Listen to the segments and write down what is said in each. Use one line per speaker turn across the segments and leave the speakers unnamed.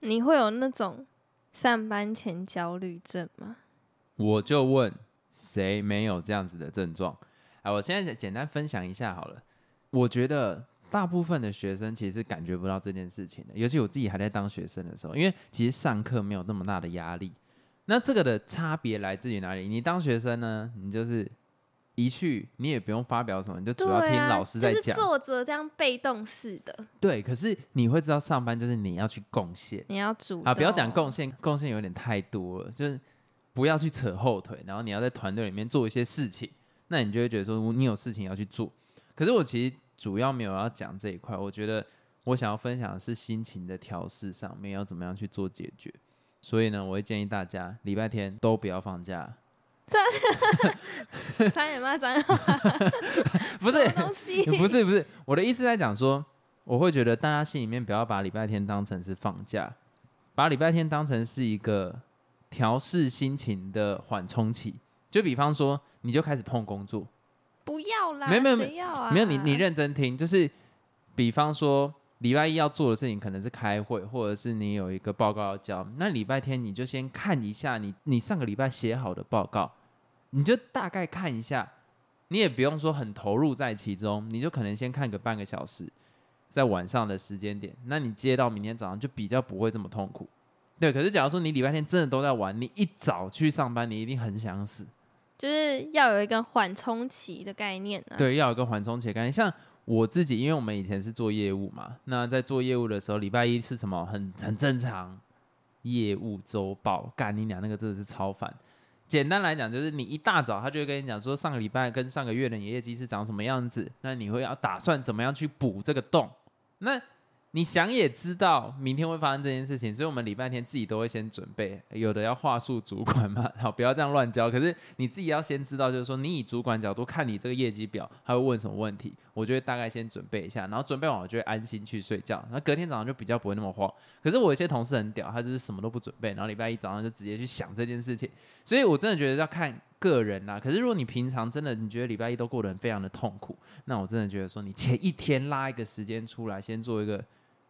你会有那种上班前焦虑症吗？
我就问谁没有这样子的症状？啊，我现在简单分享一下好了。我觉得大部分的学生其实感觉不到这件事情的，尤其我自己还在当学生的时候，因为其实上课没有那么大的压力。那这个的差别来自于哪里？你当学生呢，你就是一去，你也不用发表什么，你就主要听老师在讲，
作者这样被动式的。
对，可是你会知道上班就是你要去贡献，
你要主
啊，不要讲贡献，贡献有点太多了，就是不要去扯后腿，然后你要在团队里面做一些事情，那你就会觉得说你有事情要去做。可是我其实主要没有要讲这一块，我觉得我想要分享的是心情的调试上面要怎么样去做解决。所以呢，我会建议大家礼拜天都不要放假。
差点骂脏
话，不是不是不是，我的意思在讲说，我会觉得大家心里面不要把礼拜天当成是放假，把礼拜天当成是一个调试心情的缓冲期。就比方说，你就开始碰工作，
不要啦，
没有没有没
有，
没有你你认真听，就是比方说。礼拜一要做的事情可能是开会，或者是你有一个报告要交。那礼拜天你就先看一下你你上个礼拜写好的报告，你就大概看一下，你也不用说很投入在其中，你就可能先看个半个小时，在晚上的时间点，那你接到明天早上就比较不会这么痛苦。对，可是假如说你礼拜天真的都在玩，你一早去上班，你一定很想死。
就是要有一个缓冲期的概念啊。
对，要有一个缓冲期的概念，像。我自己，因为我们以前是做业务嘛，那在做业务的时候，礼拜一是什么？很很正常，业务周报，干你俩那个真的是超烦。简单来讲，就是你一大早，他就会跟你讲说，上个礼拜跟上个月的业绩是长什么样子，那你会要打算怎么样去补这个洞？那你想也知道明天会发生这件事情，所以我们礼拜天自己都会先准备，有的要话术主管嘛，好不要这样乱教。可是你自己要先知道，就是说你以主管角度看你这个业绩表，他会问什么问题，我就会大概先准备一下，然后准备完我就会安心去睡觉，那隔天早上就比较不会那么慌。可是我有些同事很屌，他就是什么都不准备，然后礼拜一早上就直接去想这件事情，所以我真的觉得要看个人啦。可是如果你平常真的你觉得礼拜一都过得很非常的痛苦，那我真的觉得说你前一天拉一个时间出来，先做一个。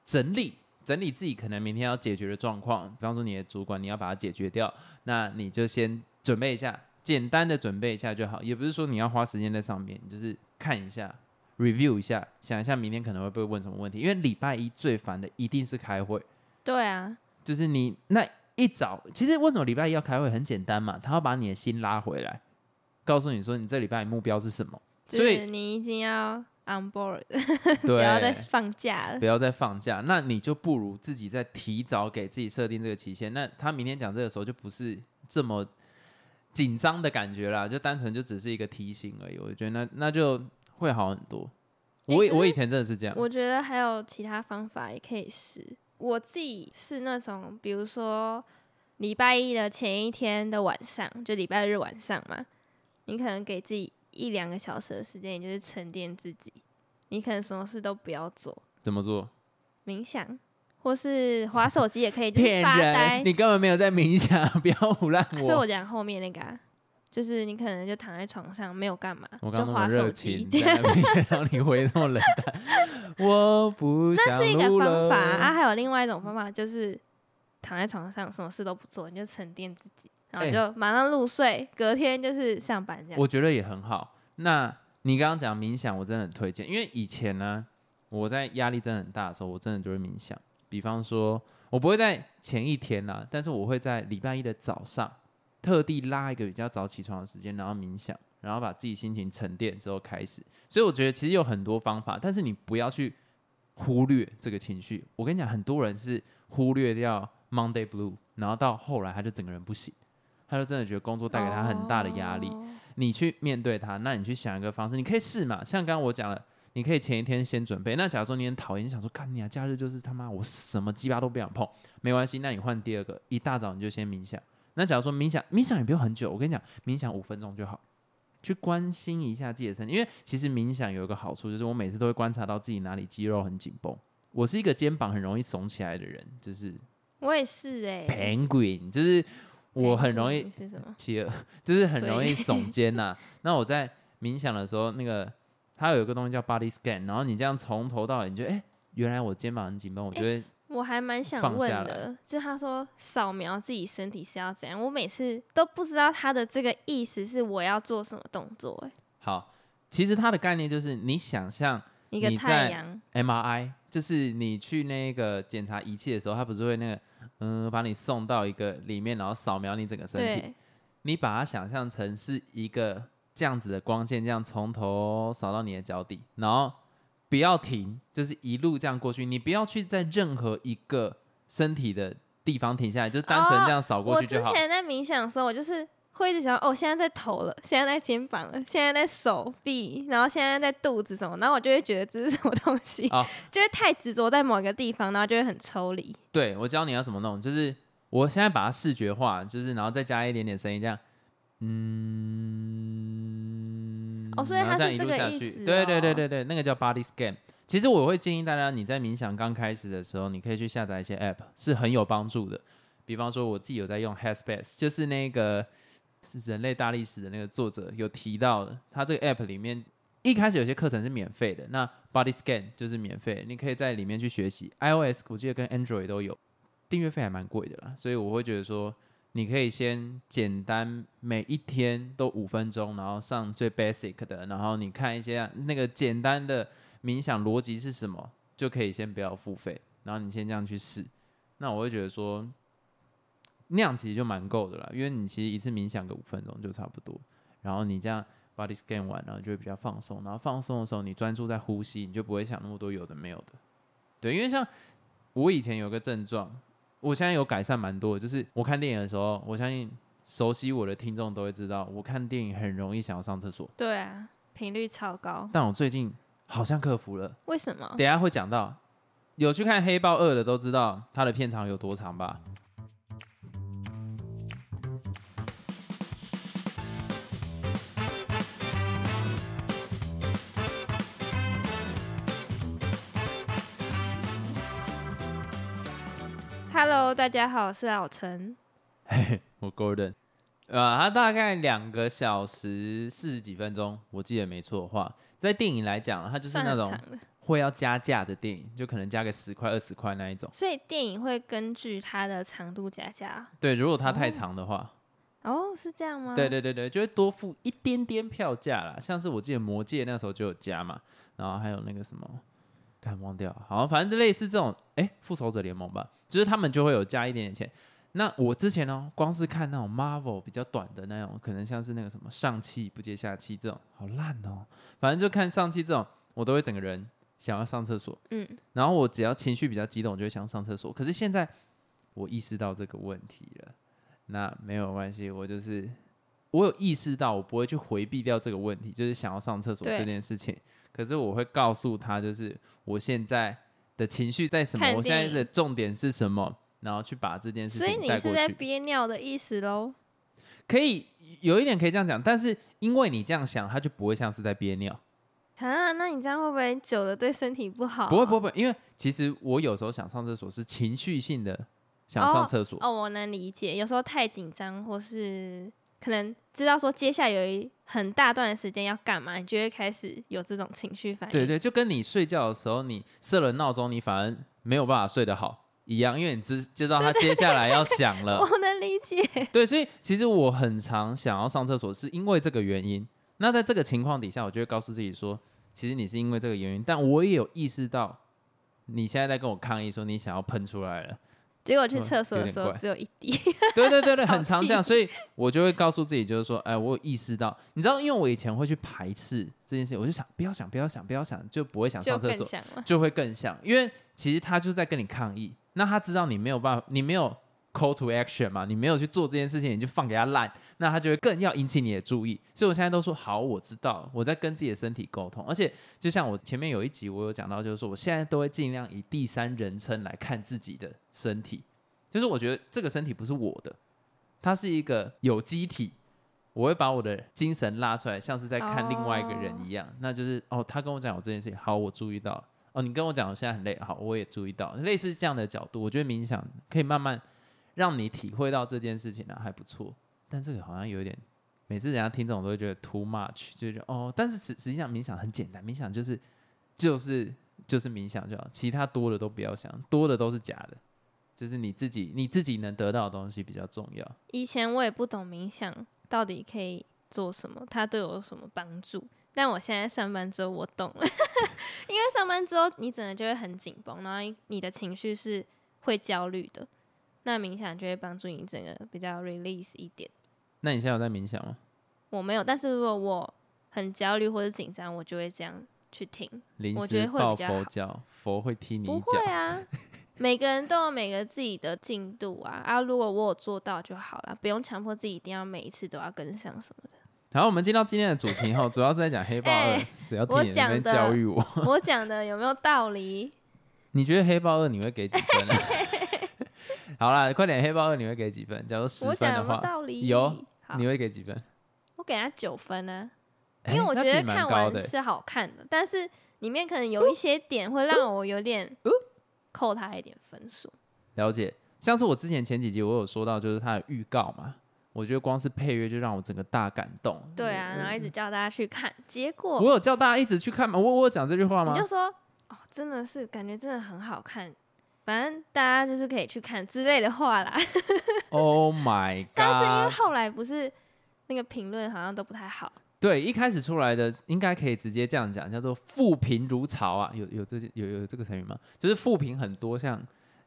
整理整理自己可能明天要解决的状况，比方说你的主管你要把它解决掉，那你就先准备一下，简单的准备一下就好，也不是说你要花时间在上面，你就是看一下，review 一下，想一下明天可能会被问什么问题，因为礼拜一最烦的一定是开会。
对啊，
就是你那一早，其实为什么礼拜一要开会？很简单嘛，他要把你的心拉回来，告诉你说你这礼拜目标是什么，
所以你一定要。On board，不要再放假了。
不要再放假，那你就不如自己再提早给自己设定这个期限。那他明天讲这个时候就不是这么紧张的感觉啦，就单纯就只是一个提醒而已。我觉得那那就会好很多。我我以前真的是这样。
我觉得还有其他方法也可以试。我自己是那种，比如说礼拜一的前一天的晚上，就礼拜日晚上嘛，你可能给自己。一两个小时的时间，也就是沉淀自己。你可能什么事都不要做，
怎么做？
冥想，或是划手机也可以。就是 发
呆，你根本没有在冥想，不要胡乱。
所以我讲后面那个，啊就是你可能就躺在床上没有干嘛，就划手机。
然后你回那么冷淡，我不想
那是一个方法啊，还有另外一种方法，就是躺在床上什么事都不做，你就沉淀自己。然后就马上入睡，隔天就是上班这样。
我觉得也很好。那你刚刚讲冥想，我真的很推荐，因为以前呢，我在压力真的很大的时候，我真的就会冥想。比方说，我不会在前一天啦，但是我会在礼拜一的早上，特地拉一个比较早起床的时间，然后冥想，然后把自己心情沉淀之后开始。所以我觉得其实有很多方法，但是你不要去忽略这个情绪。我跟你讲，很多人是忽略掉 Monday Blue，然后到后来他就整个人不行。他就真的觉得工作带给他很大的压力，你去面对他，那你去想一个方式，你可以试嘛。像刚刚我讲了，你可以前一天先准备。那假如说你很讨厌，想说干你啊，假日就是他妈我什么鸡巴都不想碰，没关系，那你换第二个，一大早你就先冥想。那假如说冥想，冥想也不用很久，我跟你讲，冥想五分钟就好，去关心一下自己的身体。因为其实冥想有一个好处，就是我每次都会观察到自己哪里肌肉很紧绷。我是一个肩膀很容易耸起来的人，就是
我也是哎
，penguin 就是。我很容易企鹅，就是很容易 耸肩呐。那我在冥想的时候，那个它有一个东西叫 body scan，然后你这样从头到尾，你觉得哎，原来我肩膀很紧绷，我觉得
我还蛮想问的，就他说扫描自己身体是要怎样，我每次都不知道他的这个意思是我要做什么动作、欸，
好，其实它的概念就是你想象
一个
你在
太阳
，MRI，就是你去那个检查仪器的时候，他不是会那个嗯把你送到一个里面，然后扫描你整个身体。你把它想象成是一个这样子的光线，这样从头扫到你的脚底，然后不要停，就是一路这样过去。你不要去在任何一个身体的地方停下来，就单纯这样扫过去就好。
之前在冥想的时候，我就是会一直想，哦，现在在头了，现在在肩膀了，现在在手臂，然后现在在肚子什么，然后我就会觉得这是什么东西，
哦
就会太执着在某一个地方，然后就会很抽离。
对我教你要怎么弄，就是我现在把它视觉化，就是然后再加一点点声音，这样，嗯，
哦所以它是这个意思
对对对
哦
对对，那个叫 body scan。其实我会建议大家，你在冥想刚开始的时候，你可以去下载一些 app，是很有帮助的。比方说，我自己有在用 Headspace，就是那个是人类大历史的那个作者有提到的，他这个 app 里面一开始有些课程是免费的，那 Body Scan 就是免费，你可以在里面去学习。iOS 我记得跟 Android 都有，订阅费还蛮贵的啦，所以我会觉得说，你可以先简单每一天都五分钟，然后上最 basic 的，然后你看一些那个简单的冥想逻辑是什么，就可以先不要付费，然后你先这样去试。那我会觉得说，那样其实就蛮够的啦，因为你其实一次冥想个五分钟就差不多，然后你这样 body scan 完，然后就会比较放松，然后放松的时候你专注在呼吸，你就不会想那么多有的没有的。对，因为像我以前有个症状，我现在有改善蛮多的，就是我看电影的时候，我相信熟悉我的听众都会知道，我看电影很容易想要上厕所，
对啊，频率超高，
但我最近好像克服了。
为什么？
等下会讲到，有去看《黑豹二》的都知道它的片长有多长吧？
Hello，大家好，我是老陈。
我 Gordon，呃，它大概两个小时四十几分钟，我记得没错的话，在电影来讲，它就是那种会要加价的电影，就可能加个十块二十块那一种。
所以电影会根据它的长度加价。
对，如果它太长的话，
哦，是这样吗？
对对对对，就会多付一点点票价啦。像是我记得《魔戒》那时候就有加嘛，然后还有那个什么，刚忘掉了，好，反正就类似这种，哎，复仇者联盟吧，就是他们就会有加一点点钱。那我之前呢，光是看那种 Marvel 比较短的那种，可能像是那个什么上气不接下气这种，好烂哦。反正就看上气这种，我都会整个人想要上厕所。
嗯，
然后我只要情绪比较激动，我就会想上厕所。可是现在我意识到这个问题了，那没有关系，我就是我有意识到，我不会去回避掉这个问题，就是想要上厕所这件事情。可是我会告诉他，就是我现在的情绪在什么，我现在的重点是什么，然后去把这件事情
所以你是在。憋尿的意思喽？
可以有一点可以这样讲，但是因为你这样想，他就不会像是在憋尿。
啊，那你这样会不会久了对身体不好啊、
不会不会不会，因为其实我有时候想上厕所是情绪性的想上厕所。
哦，我能理解，有时候太紧张，或是可能知道说接下来有一很大段的时间要干嘛，你就会开始有这种情绪反应。
对对，就跟你睡觉的时候，你设了闹钟，你反而没有办法睡得好一样，因为你知知道他接下来要响了。
我能理解。
对，所以其实我很常想要上厕所，是因为这个原因。那在这个情况底下，我就会告诉自己说，其实你是因为这个原因，但我也有意识到，你现在在跟我抗议说你想要喷出来了。
结果去
嗯
厕所的时候只有一滴，
对对对对，很常这样，所以我就会告诉自己，就是说，哎，我有意识到，你知道，因为我以前会去排斥这件事情，我就想不要想，不要想，不要想，就不会想上厕所。就会更想，因为其实他就是在跟你抗议，那他知道你没有办法，你没有 call to action 嘛，你没有去做这件事情，你就放给他烂，那他就会更要引起你的注意。所以我现在都说好，我知道，我在跟自己的身体沟通，而且就像我前面有一集我有讲到，就是说我现在都会尽量以第三人称来看自己的身体，就是我觉得这个身体不是我的，它是一个有机体。我会把我的精神拉出来，像是在看另外一个人一样。那就是哦，他跟我讲我这件事情，好，我注意到。哦，你跟我讲我现在很累，好，我也注意到，类似这样的角度，我觉得冥想可以慢慢让你体会到这件事情呢、还不错。但这个好像有点，每次人家听这种都会觉得 too much，就觉得哦，但是实实际上冥想很简单，冥想就是就是就是冥想就好，其他多的都不要想，多的都是假的，就是你自己你自己能得到的东西比较重要。
以前我也不懂冥想到底可以做什么，它对我有什么帮助。但我现在上班之后，我懂了，因为上班之后你整个就会很紧绷，然后你的情绪是会焦虑的。那冥想就会帮助你整个比较 release 一点。
那你现在有在冥想吗？
我没有，但是如果我很焦虑或者紧张，我就会这样去听。
临
我觉
时抱
得会比较
佛脚，佛会踢你
不
一脚
会。啊，每个人都有每个自己的进度啊啊！如果我有做到就好了，不用强迫自己一定要每一次都要跟上什么的。
好，我们进到今天的主题后，主要是在讲黑豹二
哎，
谁要听
我
你在那边
讲
教育我？
我讲的有没有道理？
你觉得黑豹二你会给几分呢？好啦，快点，黑豹二你会给几分？假如十
我
分的话，
道理？
有你，会给几分？
我给他九分呢、
哎
因为我觉得看完是好看的，但是里面可能有一些点会让我有点扣他一点分数。
了解，像是我之前前几集我有说到，就是他的预告嘛，我觉得光是配乐就让我整个大感动。
对啊，然后一直叫大家去看，结果
我有叫大家一直去看吗？我我有讲这句话吗
你？就说哦，真的是感觉真的很好看，反正大家就是可以去看之类的话啦。
Oh my god！
但是因为后来不是那个评论好像都不太好，
对，一开始出来的应该可以直接这样讲，叫做负评如潮啊，有有这有有这个成语吗？就是负评很多，像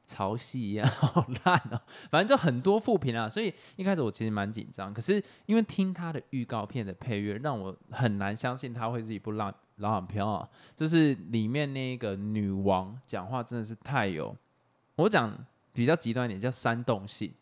潮汐一样，好烂哦、反正就很多负评啊，所以一开始我其实蛮紧张，可是因为听他的预告片的配乐，让我很难相信他会是一部烂老好片啊，就是里面那个女王讲话真的是太有，我讲比较极端一点，叫煽动性，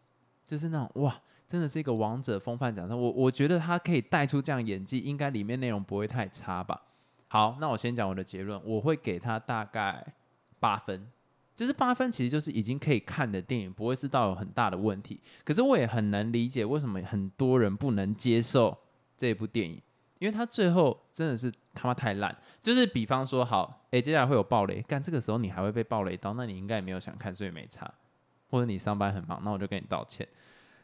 就是那种哇。真的是一个王者风范讲的，我我觉得他可以带出这样演技，应该里面内容不会太差吧。好，那我先讲我的结论，我会给他大概八分，就是八分其实就是已经可以看的电影，不会是到有很大的问题。可是我也很能理解为什么很多人不能接受这部电影，因为他最后真的是他妈太烂。就是比方说，好，诶，接下来会有暴雷，干这个时候你还会被暴雷到，那你应该也没有想看，所以没差。或者你上班很忙，那我就跟你道歉。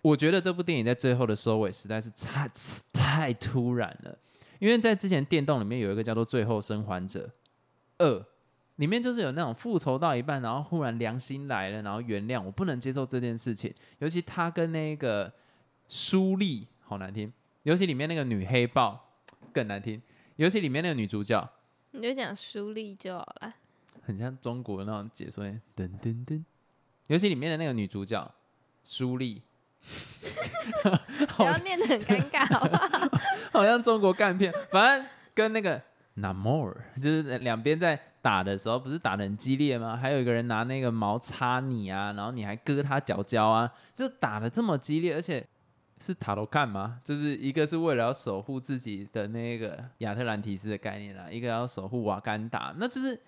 我觉得这部电影在最后的收尾实在是 太太突然了，因为在之前电动里面有一个叫做《最后生还者二》，里面就是有那种复仇到一半，然后忽然良心来了，然后原谅，我不能接受这件事情。尤其他跟那个苏丽好难听，尤其里面那个女黑豹更难听，尤其里面那个女主角
你就讲书丽就好了。
很像中国那种解说员，噔噔噔，尤其里面的那个女主角苏丽。
不要念的很尴尬，好不好？
好像中国干片，反正跟那个 Namor 就是两边在打的时候，不是打的很激烈吗？还有一个人拿那个毛擦你啊，然后你还割他脚脚啊，就打的这么激烈，而且是塔罗干吗？就是一个是为了要守护自己的那个亚特兰提斯的概念啦，一个要守护瓦干达，那就是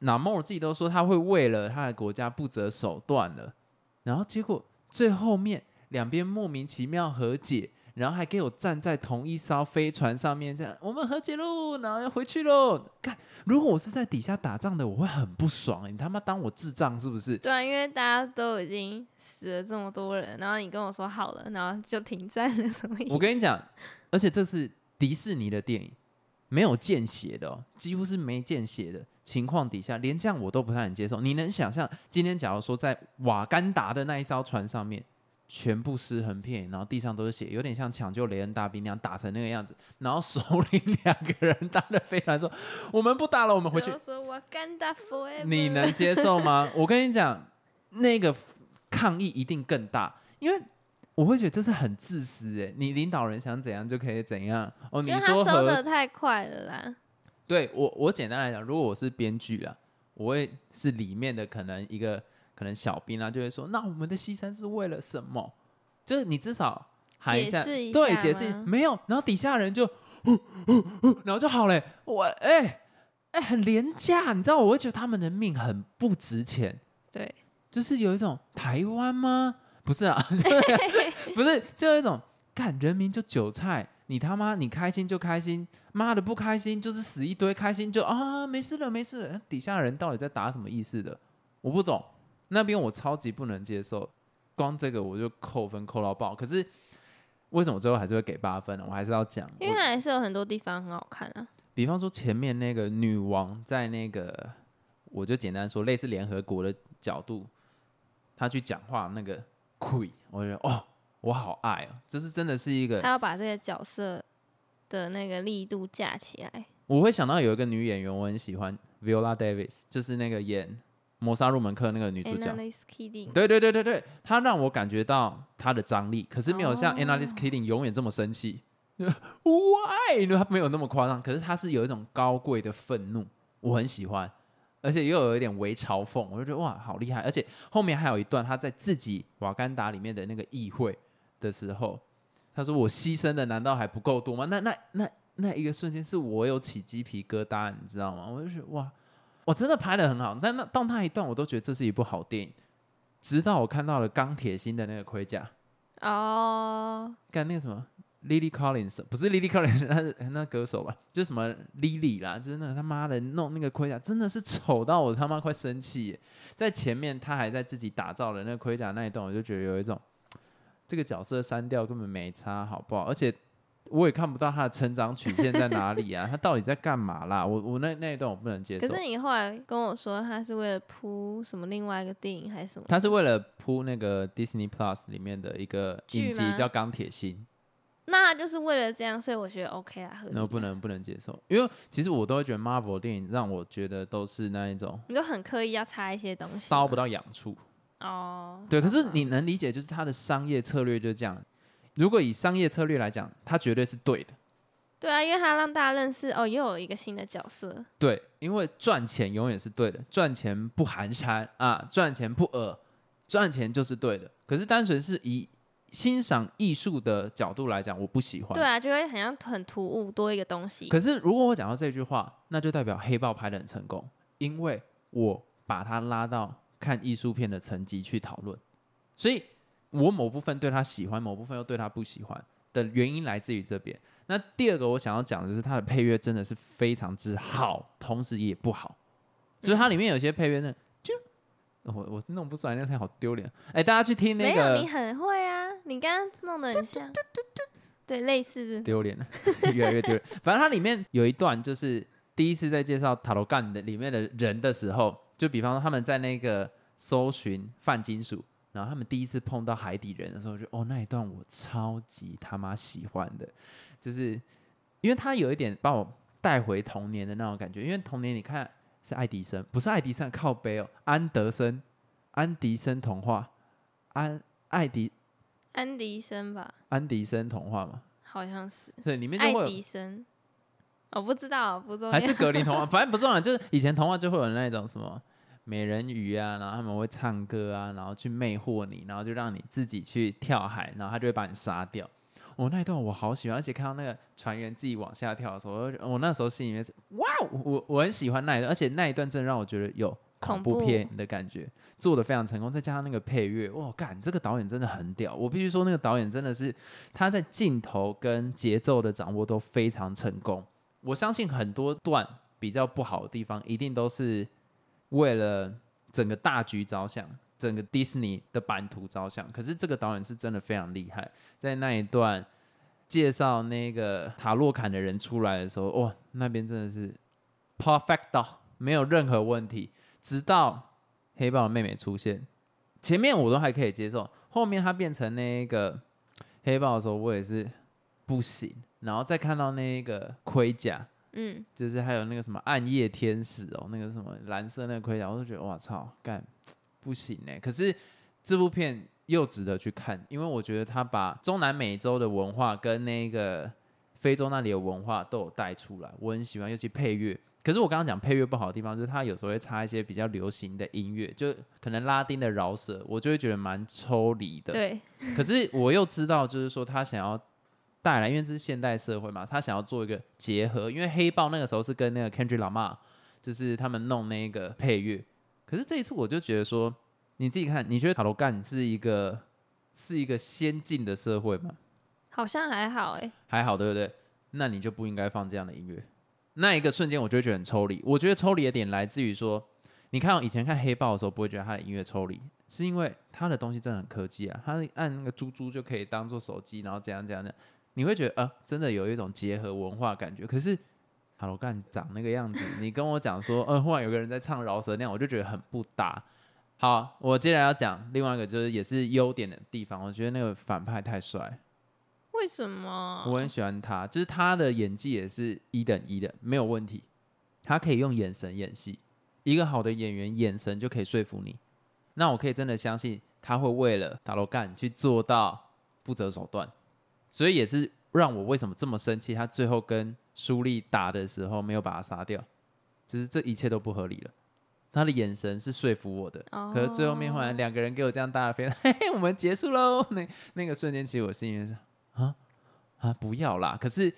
纳莫尔自己都说他会为了他的国家不择手段了，然后结果最后面。两边莫名其妙和解，然后还给我站在同一艘飞船上面，这样我们和解喽，然后要回去喽。看，如果我是在底下打仗的，我会很不爽、欸。你他妈当我智障是不是？
对啊，因为大家都已经死了这么多人，然后你跟我说好了，然后就停战了，什么意思？
我跟你讲，而且这是迪士尼的电影，没有见血的哦，几乎是没见血的情况底下，连这样我都不太能接受。你能想象今天假如说在瓦干达的那一艘船上面？全部尸横遍野，然后地上都是血，有点像抢救雷恩大兵那样打成那个样子。然后首领两个人搭着飞船说：“我们不打了，我们回去。”
说我干打 forever，
你能接受吗？我跟你讲，那个抗议一定更大，因为我会觉得这是很自私哎。你领导人想怎样就可以怎样哦。你说
收的太快了啦。
对我，我简单来讲，如果我是编剧啊，我会是里面的可能一个。可能小兵啊就会说，那我们的牺牲是为了什么？就是你至少喊一下，
一下
对，解释没有，然后底下人就，呼呼呼然后就好嘞。我哎哎、欸欸、很廉价，你知道，我会觉得他们的命很不值钱。
对，
就是有一种台湾吗？不是啊，就是、不是，就有一种干人民就韭菜，你他妈你开心就开心，妈的不开心就是死一堆，开心就啊没事了没事了。底下人到底在打什么意思的？我不懂。那边我超级不能接受，光这个我就扣分扣到爆。可是为什么最后还是会给八分呢？我还是要讲，
因为还是有很多地方很好看啊。
比方说前面那个女王在那个我就简单说，类似联合国的角度，她去讲话那个 queen，我觉得哦，我好爱哦，这是真的是一个
她要把这个角色的那个力度架起来。
我会想到有一个女演员，我很喜欢 Viola Davis，就是那个演《谋杀入门课》那个女主角。对对对对对，她让我感觉到她的张力，可是没有像
哦
Annalise Keating 永远这么生气。Why？她没有那么夸张，可是她是有一种高贵的愤怒，我很喜欢，而且又有一点微嘲讽，我就觉得哇，好厉害！而且后面还有一段她在自己瓦干达里面的那个议会的时候，她说：“我牺牲的难道还不够多吗？”那那那那一个瞬间是我有起鸡皮疙瘩，你知道吗？我就觉得哇，我真的拍的很好，但那到那一段我都觉得这是一部好电影。直到我看到了钢铁心的那个盔甲，
哦，
干那个什么 Lily Collins，不是 Lily Collins，那是那歌手吧？就是什么 Lily 啦，就是那个他妈的弄那个盔甲，真的是丑到我他妈快生气耶。在前面他还在自己打造的那个盔甲那一段，我就觉得有一种这个角色删掉根本没差，好不好？而且我也看不到他的成长曲线在哪里啊，他到底在干嘛啦？我我那那一段我不能接受。
可是你后来跟我说他是为了铺什么另外一个电影还是什么？
他是为了铺那个 Disney Plus 里面的一个影集叫《钢铁心》，
那他就是为了这样，所以我觉得 OK 啦，合理啦。
那我不能不能接受，因为其实我都会觉得 Marvel 电影让我觉得都是那一种
你就很刻意要插一些东西，
烧不到痒处。
哦。
对，可是你能理解，就是他的商业策略就是这样。如果以商业策略来讲，它绝对是对的。
对啊，因为它让大家认识哦，又有一个新的角色，
对，因为赚钱永远是对的，赚钱不寒碜啊，赚钱不恶，赚钱就是对的。可是单纯是以欣赏艺术的角度来讲，我不喜欢。
对啊，就会很像很突兀，多一个东西。
可是如果我讲到这句话，那就代表黑豹拍的很成功，因为我把它拉到看艺术片的层级去讨论，所以我某部分对他喜欢，某部分又对他不喜欢的原因来自于这边。那第二个我想要讲的就是它的配乐真的是非常之好，同时也不好，就是它里面有些配乐呢，就我我弄不出来，那个太好丢脸。哎、大家去听那
没有，
个
你很会啊，你刚刚弄得很像，对，类似
丢脸了，越来越丢脸。反正它里面有一段，就是第一次在介绍塔罗干的里面的人的时候，就比方说他们在那个搜寻泛金属，然后他们第一次碰到海底人的时候就，哦那一段我超级他妈喜欢的，就是因为他有一点把我带回童年的那种感觉，因为童年你看是爱迪生，不是爱迪生靠背哦，安德森，安迪生童话，安爱迪
安迪生吧，
安迪生童话嘛，
好像是。
对，里面就
爱
会有
迪生，我不知道，不重要。
还是格林童话，反正不重要，就是以前童话就会有那种什么美人鱼啊，然后他们会唱歌啊，然后去魅惑你，然后就让你自己去跳海，然后他就会把你杀掉。我、那一段我好喜欢，而且看到那个船员自己往下跳的时候，我那时候心里面是哇，我我很喜欢那一段，而且那一段真的让我觉得有恐
怖
怖片的感觉，做的非常成功，再加上那个配乐，哇，干这个导演真的很屌，我必须说那个导演真的是他在镜头跟节奏的掌握都非常成功。我相信很多段比较不好的地方，一定都是为了整个大局着想，整个 Disney 的版图着想。可是这个导演是真的非常厉害，在那一段介绍那个塔洛坎的人出来的时候，哇，那边真的是 perfect 到没有任何问题。直到黑豹的妹妹出现，前面我都还可以接受，后面他变成那个黑豹的时候，我也是不行。然后再看到那个盔甲，
嗯，
就是还有那个什么暗夜天使哦，那个什么蓝色那个盔甲，我都觉得哇操，干不行哎！可是这部片又值得去看，因为我觉得他把中南美洲的文化跟那个非洲那里的文化都有带出来，我很喜欢，尤其配乐。可是我刚刚讲配乐不好的地方，就是它有时候会插一些比较流行的音乐，就可能拉丁的饶舌，我就会觉得蛮抽离的。
对，
可是我又知道，就是说他想要带来，因为这是现代社会嘛，他想要做一个结合。因为黑豹那个时候是跟那个 Kendrick Lamar，就是他们弄那个配乐。可是这一次我就觉得说，你自己看，你觉得塔罗干是一个是一个先进的社会吗？
好像还好哎、
还好，对不对？那你就不应该放这样的音乐。那一个瞬间，我就觉得很抽离。我觉得抽离的点来自于说，你看以前看黑豹的时候，不会觉得他的音乐抽离，是因为他的东西真的很科技啊，他按那个猪猪就可以当做手机，然后怎样怎样的，你会觉得啊，真的有一种结合文化感觉。可是塔罗干长那个样子，你跟我讲说，呃，忽然有个人在唱饶舌那样，我就觉得很不搭。好，我接下来要讲另外一个，就是也是优点的地方，我觉得那个反派太帅，
为什么？
我很喜欢他，就是他的演技也是一等一的，没有问题。他可以用眼神演戏，一个好的演员眼神就可以说服你。那我可以真的相信他会为了塔罗干去做到不择手段，所以也是让我为什么这么生气。他最后跟苏丽打的时候没有把他杀掉，就是这一切都不合理了。他的眼神是说服我的，可是最后面忽然两个人给我这样大的飞，嘿嘿，我们结束喽。那那个瞬间，其实我心里面是啊啊，不要啦。可是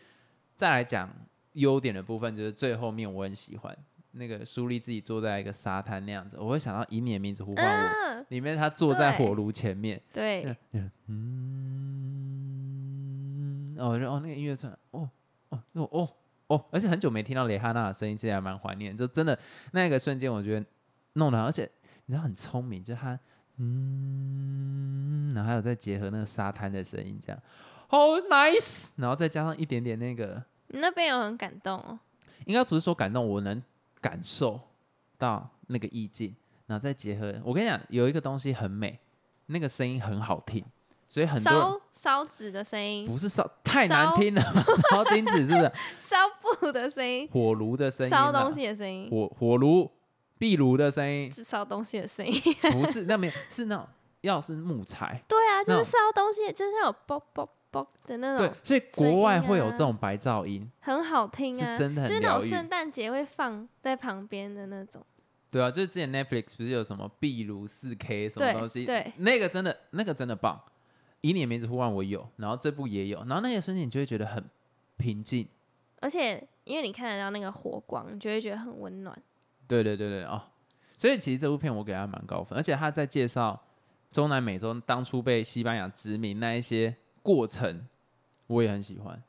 再来讲优点的部分，就是最后面我很喜欢那个苏丽自己坐在一个沙滩那样子，我会想到以你的名字呼唤我，里面他坐在火炉前面，
对，
嗯，哦，哦，那个音乐出来，哦哦哦哦。哦，而且很久没听到蕾哈娜的声音，其实还蛮怀念。就真的那个瞬间，我觉得弄的，而且你知道很聪明，就他嗯，然后还有再结合那个沙滩的声音，这样好 nice。然后再加上一点点那个，
你那边有很感动哦。
应该不是说感动，我能感受到那个意境，然后再结合。我跟你讲，有一个东西很美，那个声音很好听。所以很多
烧烧纸的声音
不是烧太难听了，烧金纸是不是？
烧布的声音，
火炉的声音，
烧东西的声音，
火火炉壁炉的声音，
是烧东西的声音。
不是，那没有，是那种要是木材。
对啊，就是烧东西，就是有啵啵啵的那
种。对，所以国外会有这种白噪音，
很好听
啊，是真的很
就是那种圣诞节会放在旁边的那种。
对啊，就是之前 Netflix 不是有什么壁炉四 K 什么东西？
对，
那个真的，那个真的棒。以你的名字呼唤我有，然后这部也有，然后那些瞬间你就会觉得很平静，
而且因为你看得到那个火光，你就会觉得很温暖。
对对对对哦，所以其实这部片我给他蛮高分，而且他在介绍中南美洲当初被西班牙殖民那一些过程，我也很喜欢。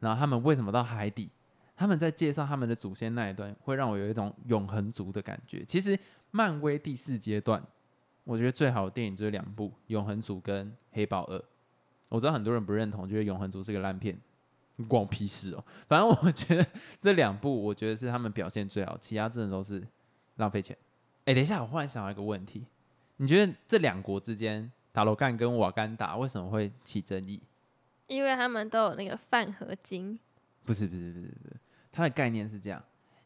然后他们为什么到海底？他们在介绍他们的祖先那一段，会让我有一种永恒族的感觉。其实漫威第四阶段。我觉得最好的电影就是两部《永恒族》跟《黑豹二》。我知道很多人不认同，觉得《永恒族》是个烂片，关我屁事哦。反正我觉得这两部，我觉得是他们表现最好，其他真的都是浪费钱。哎，等一下，我忽然想到一个问题：你觉得这两国之间，塔罗干跟瓦干达为什么会起争议？
因为他们都有那个饭合金。
不是不是不是不是，它的概念是这样：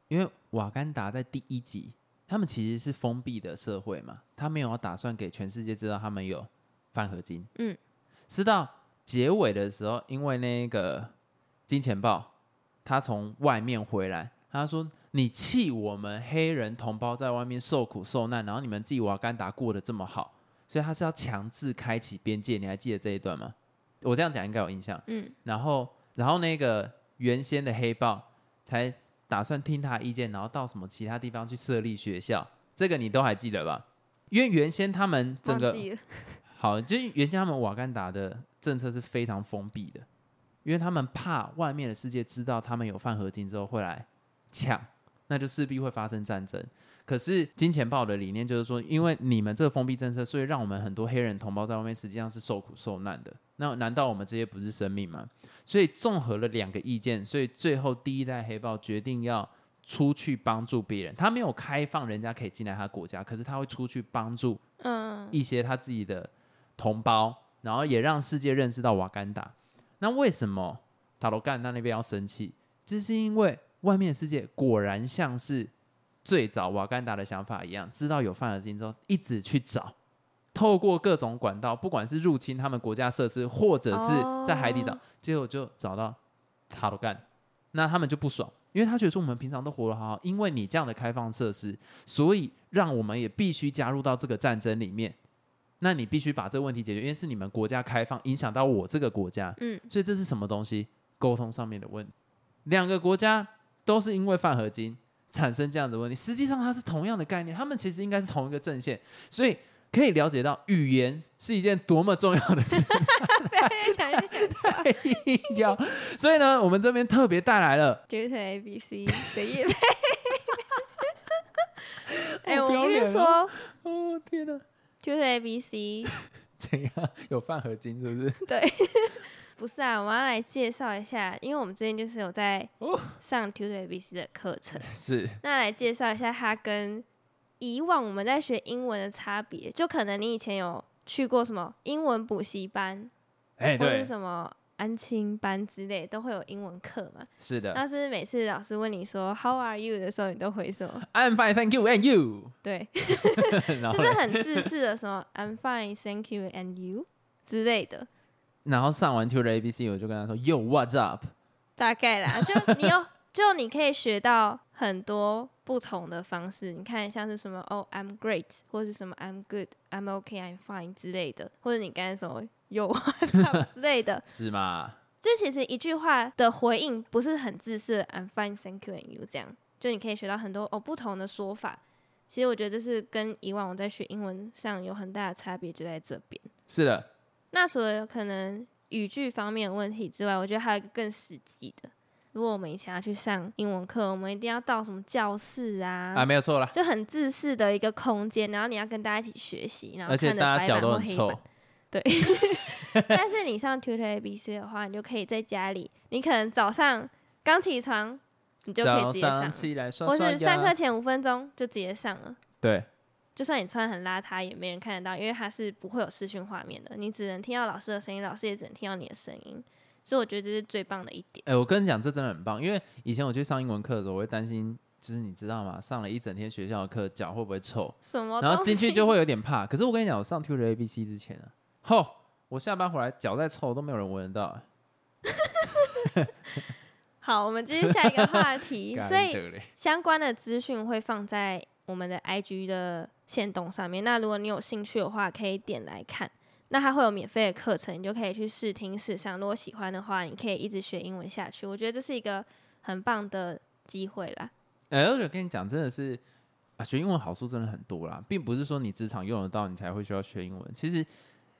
因为瓦干达在第一集。他们其实是封闭的社会嘛，他没有打算给全世界知道他们有饭合金。嗯，是到结尾的时候，因为那个金钱豹他从外面回来，他说：“你气我们黑人同胞在外面受苦受难，然后你们自己瓦干达过得这么好，所以他是要强制开启边界。”你还记得这一段吗？我这样讲应该有印象。嗯，然后，然后那个原先的黑豹才。打算听他意见，然后到什么其他地方去设立学校，这个你都还记得吧？因为原先他们整个 好，就原先他们瓦干达的政策是非常封闭的，因为他们怕外面的世界知道他们有饭合金之后会来抢，那就势必会发生战争。可是金钱豹的理念就是说，因为你们这个封闭政策，所以让我们很多黑人同胞在外面实际上是受苦受难的。那难道我们这些不是生命吗？所以综合了两个意见，所以最后第一代黑豹决定要出去帮助别人。他没有开放人家可以进来他国家，可是他会出去帮助嗯一些他自己的同胞，然后也让世界认识到瓦干达。那为什么塔罗干他那边要生气？这是因为外面的世界果然像是最早瓦干达的想法一样，知道有范尔金之后，一直去找。透过各种管道，不管是入侵他们国家设施，或者是在海底找，结果就找到塔罗干，那他们就不爽，因为他觉得说我们平常都活得好好，因为你这样的开放设施，所以让我们也必须加入到这个战争里面。那你必须把这个问题解决，因为是你们国家开放，影响到我这个国家，嗯，所以这是什么东西？沟通上面的问题。两个国家都是因为泛合金产生这样的问题，实际上它是同样的概念，他们其实应该是同一个阵线，所以。可以了解到语言是一件多么重要的事，太硬要。所以呢，我们这边特别带来了
j u A B C 的叶配。哎，我跟你说，
哦天哪
j u A B C
怎样？有饭合金是不是？
对，不是啊，我要来介绍一下，因为我们最近就是有在
哦
上 Tutor ABC 的课程，
是
那来介绍一下它跟以往我们在学英文的差别。就可能你以前有去过什么英文补习班，
哎、
或者是
对，
什么安亲班之类，都会有英文课嘛。
是的
那是每次老师问你说 “How are you” 的时候，你都回什么
？，I'm fine, thank you, and you
对，就是很自私的什么 “I'm fine, thank you, and you” 之类的。
然后上完 Tutor ABC，我就跟他说，Yo, what's up？
大概啦，就你有，就你可以学到很多不同的方式。你看，像是什么哦、i m great，或是什么 I'm good，I'm okay，I'm fine 之类的，或者你刚才什么有 what's up 之类的。
是吗？
这其实一句话的回应不是很自私，I'm fine，thank you and you 这样，就你可以学到很多哦不同的说法。其实我觉得这是跟以往我在学英文上有很大的差别，就在这边。
是的，
那除了可能语句方面的问题之外，我觉得还有一个更实际的。如果我们以前要去上英文课，我们一定要到什么教室啊，
啊，没有错啦，
就很自私的一个空间，然后你要跟大家一起学习，然后
而且大家脚
板或黑
都很臭
板。但是你上 Tutor ABC 的话，你就可以在家里，你可能早上刚起床，你就可以直接上
上，起来刷
或
刷
是上课，前五分钟就直接上了。
对，
就算你穿很邋遢，也没人看得到，因为它是不会有视讯画面的，你只能听到老师的声音，老师也只能听到你的声音。所以我觉得这是最棒的一点。
哎、我跟你讲，这真的很棒，因为以前我去上英文课的时候，我会担心，就是你知道吗？上了一整天学校的课，脚会不会臭？
什么？
然后进去就会有点怕。可是我跟你讲，我上 Tutor ABC 之前啊，吼，我下班回来脚再臭都没有人闻得到、欸。
好，我们继续下一个话题。所以相关的资讯会放在我们的 IG 的线动上面。那如果你有兴趣的话，可以点来看。那它会有免费的课程，你就可以去试听试上。如果喜欢的话，你可以一直学英文下去。我觉得这是一个很棒的机会啦。
哎、我跟你讲，真的是啊，学英文好处真的很多啦，并不是说你职场用得到你才会需要学英文。其实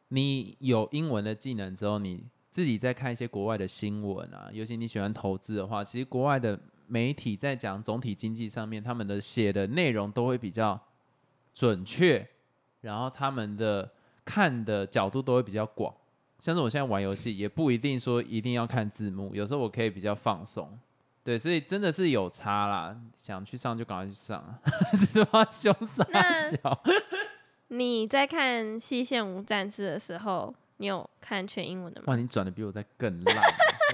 你有英文的技能之后，你自己在看一些国外的新闻啊，尤其你喜欢投资的话，其实国外的媒体在讲总体经济上面，他们的写的内容都会比较准确，然后他们的看的角度都会比较广。像是我现在玩游戏，也不一定说一定要看字幕，有时候我可以比较放松。对，所以真的是有差啦，想去上就赶快去上啊，这是把凶傻
那
小。
你在看《西线无战事》的时候，你有看全英文的吗？
哇，你转的比我在更烂，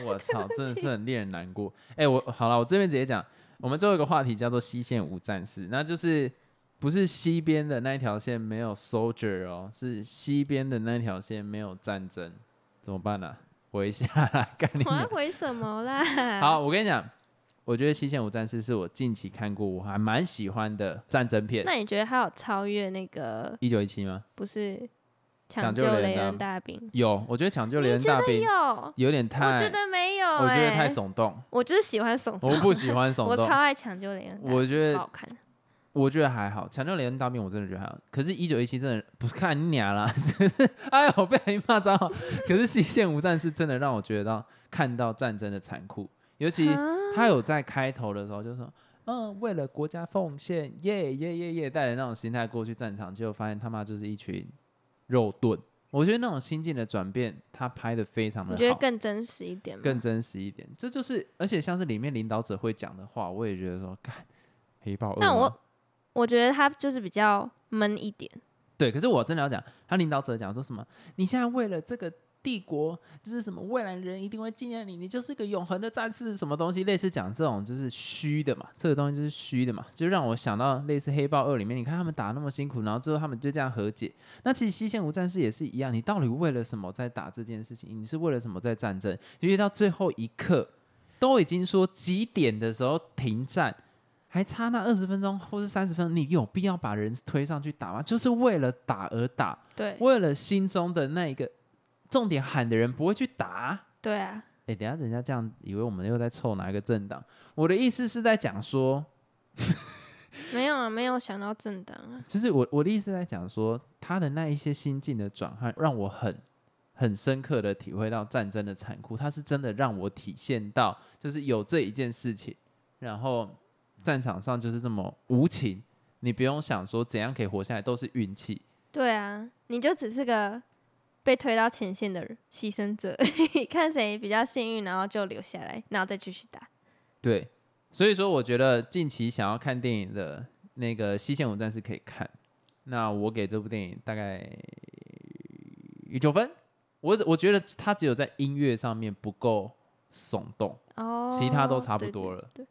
我操，真的是很令人难过。哎、我好了，我这边直接讲，我们最后一个话题叫做西线无战事，那就是不是西边的那一条线没有 soldier 哦，是西边的那条线没有战争，怎么办呢、回一下来，干你娘！
我要回什么啦？
好，我跟你讲，我觉得西线无战事是我近期看过我还蛮喜欢的战争片。
那你觉得它有超越那个
一九一七吗？
不是
抢
抢救雷
恩
恩大兵？
有，我觉得抢救雷恩大兵
有？
有点太，
我觉得没有、欸，
我觉得太耸动，
我就是喜欢耸动，
我不喜欢耸动 我。
超爱抢救雷恩大兵，
我觉得
超好看。
我觉得还好，抢救雷恩大兵我真的觉得还好。可是，一九一七真的不是看你娘啦，真 是哎呦，被人骂脏话。可是西线无战事真的让我觉得到看到战争的残酷，尤其
啊
他有在开头的时候就说，嗯，为了国家奉献，耶耶耶耶，带着那种心态过去战场，结果发现他妈就是一群肉盾。我觉得那种心境的转变，他拍的非常的
我觉得，更真实一点？
更真实一点。这就是，而且像是里面领导者会讲的话，我也觉得说，干黑豹二吗。
但我我觉得他就是比较闷一点，
对，可是我真的要讲，他领导者讲说什么？你现在为了这个帝国，就是什么未来人一定会纪念你，你就是一个永恒的战士，什么东西？类似讲这种就是虚的嘛，这个东西就是虚的嘛，就让我想到类似《黑豹二》里面，你看他们打那么辛苦，然后最后他们就这样和解。那其实西线无战事也是一样，你到底为了什么在打这件事情？你是为了什么在战争？因为到最后一刻，都已经说几点的时候停战。还差那二十分钟或是三十分钟，你有必要把人推上去打吗？就是为了打而打，
对
为了心中的那一个重点喊的人不会去打。
对啊，
哎、等下人家这样以为我们又在凑哪一个政党？我的意思是在讲说，
没有啊，没有想到政党啊，
其实我我的意思在讲说，他的那一些心境的转换，让我很很深刻的体会到战争的残酷。他是真的让我体现到，就是有这一件事情，然后战场上就是这么无情，你不用想说怎样可以活下来，都是运气。
对啊，你就只是个被推到前线的牺牲者，看谁比较幸运，然后就留下来，然后再继续打。
对，所以说我觉得近期想要看电影的那个《西线无战士》可以看。那我给这部电影大概九分。我我觉得它只有在音乐上面不够耸动，
哦，
其他都差不多了。
对，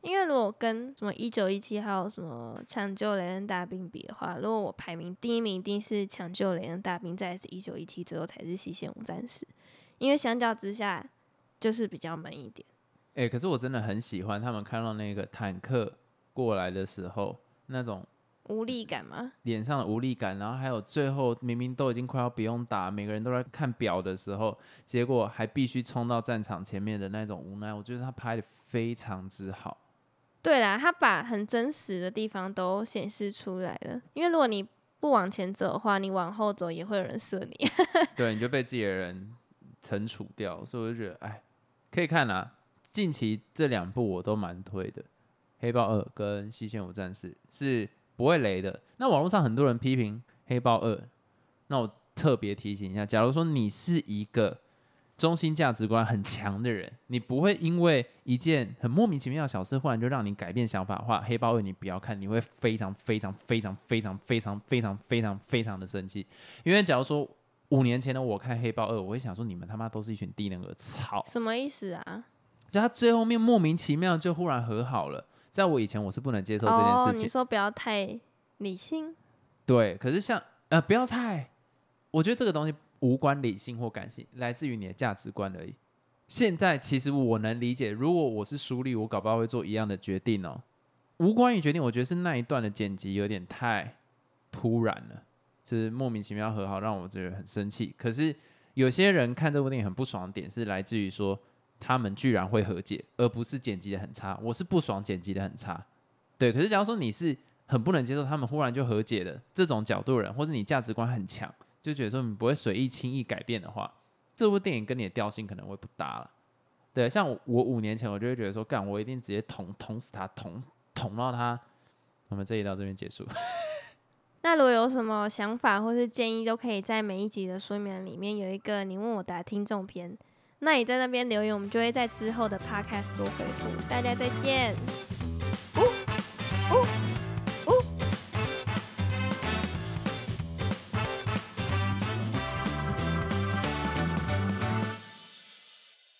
因为如果跟什么一九一七还有什么抢救雷恩大兵比的话，如果我排名第一名一定是抢救雷恩大兵，再是一九一七，最后才是西线无战士。因为相较之下，就是比较闷一点。
哎，可是我真的很喜欢他们看到那个坦克过来的时候那种。
无力感吗？
脸上的无力感，然后还有最后明明都已经快要不用打，每个人都在看表的时候，结果还必须冲到战场前面的那种无奈，我觉得他拍的非常之好。
对啦，他把很真实的地方都显示出来了。因为如果你不往前走的话，你往后走也会有人射你。
对，你就被自己的人惩处掉。所以我就觉得，哎，可以看啊。近期这两部我都蛮推的，《黑豹二》跟《西线无战士》是。不会雷的。那网络上很多人批评《黑豹二》，那我特别提醒一下：，假如说你是一个中心价值观很强的人，你不会因为一件很莫名其妙的小事，忽然就让你改变想法的话，《黑豹二》你不要看，你会非常非常非常非常非常非常非常非常的生气。因为假如说五年前的我看《黑豹二》，我会想说：你们他妈都是一群低能儿，操！
什么意思啊？
就他最后面莫名其妙就忽然和好了。在我以前，我是不能接受这件事情。
你说不要太理性，
对。可是像呃，不要太，我觉得这个东西无关理性或感性，来自于你的价值观而已。现在其实我能理解，如果我是苏丽，我搞不好会做一样的决定哦。无关于决定，我觉得是那一段的剪辑有点太突然了，就是莫名其妙和好，让我觉得很生气。可是有些人看这部电影很不爽的点，是来自于说。他们居然会和解，而不是剪辑的很差。我是不爽剪辑的很差，对。可是假如说你是很不能接受他们忽然就和解的这种角度的人，或者你价值观很强，就觉得说你不会随意轻易改变的话，这部电影跟你的调性可能会不搭了。对，像我五年前我就会觉得说，干我一定直接捅捅死他，捅捅到他。我们这一到这边结束。
那如果有什么想法或是建议，都可以在每一集的说明里面有一个你问我答听众篇。那你在那边留言，我们就会在之后的 podcast 做回复。大家再见。